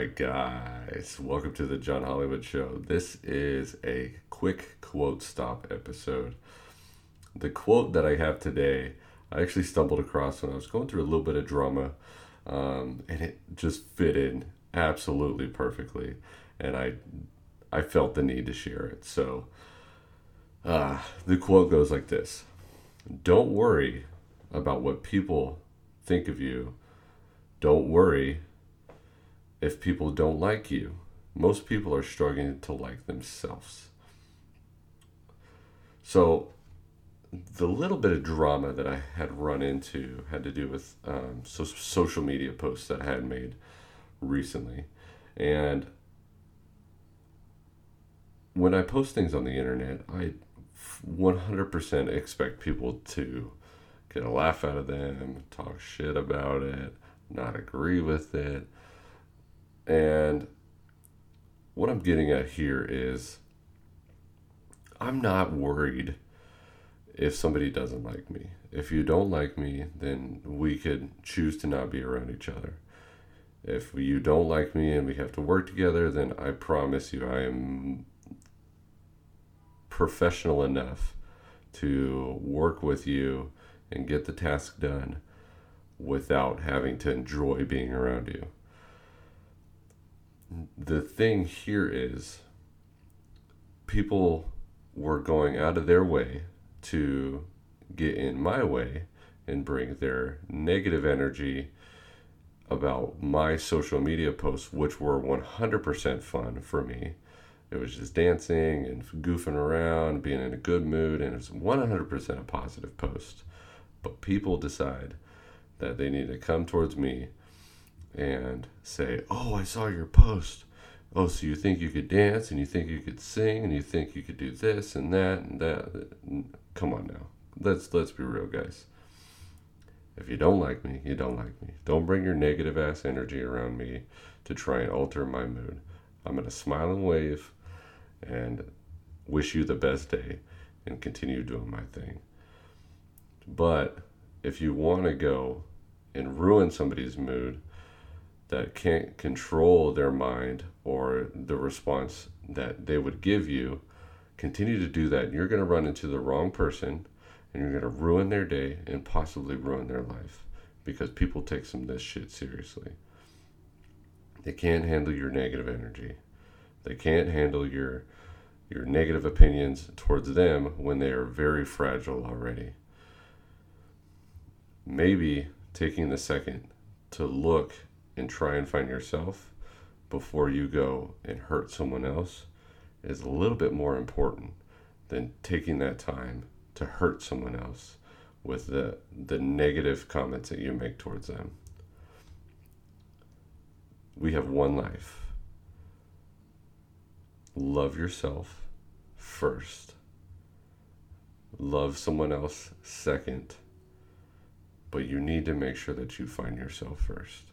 right, guys, welcome to the John Hollywood Show. This is a quick quote stop episode. The quote that I have today, I actually stumbled across when I was going through a little bit of drama, um, and it just fit in absolutely perfectly, and I, I felt the need to share it. So, uh, the quote goes like this: "Don't worry about what people think of you. Don't worry." If people don't like you. Most people are struggling to like themselves. So, the little bit of drama that I had run into had to do with um, so social media posts that I had made recently. And when I post things on the internet, I 100% expect people to get a laugh out of them, talk shit about it, not agree with it and what I'm getting at here is I'm not worried if somebody doesn't like me. If you don't like me, then we could choose to not be around each other. If you don't like me and we have to work together, then I promise you I am professional enough to work with you and get the task done without having to enjoy being around you the thing here is people were going out of their way to get in my way and bring their negative energy about my social media posts, which were 100% fun for me. It was just dancing and goofing around, being in a good mood, and it was 100% a positive post. But people decide that they need to come towards me and say, "Oh, I saw your post. Oh, so you think you could dance and you think you could sing and you think you could do this and that and that? Come on now. Let's let's be real, guys. If you don't like me, you don't like me. Don't bring your negative ass energy around me to try and alter my mood. I'm going to smile and wave and wish you the best day and continue doing my thing. But if you want to go and ruin somebody's mood, that can't control their mind or the response that they would give you, continue to do that. You're going to run into the wrong person and you're going to ruin their day and possibly ruin their life because people take some of this shit seriously. They can't handle your negative energy. They can't handle your your negative opinions towards them when they are very fragile already. Maybe taking the second to look and try and find yourself before you go and hurt someone else is a little bit more important than taking that time to hurt someone else with the the negative comments that you make towards them. We have one life. Love yourself first. Love someone else second. But you need to make sure that you find yourself first.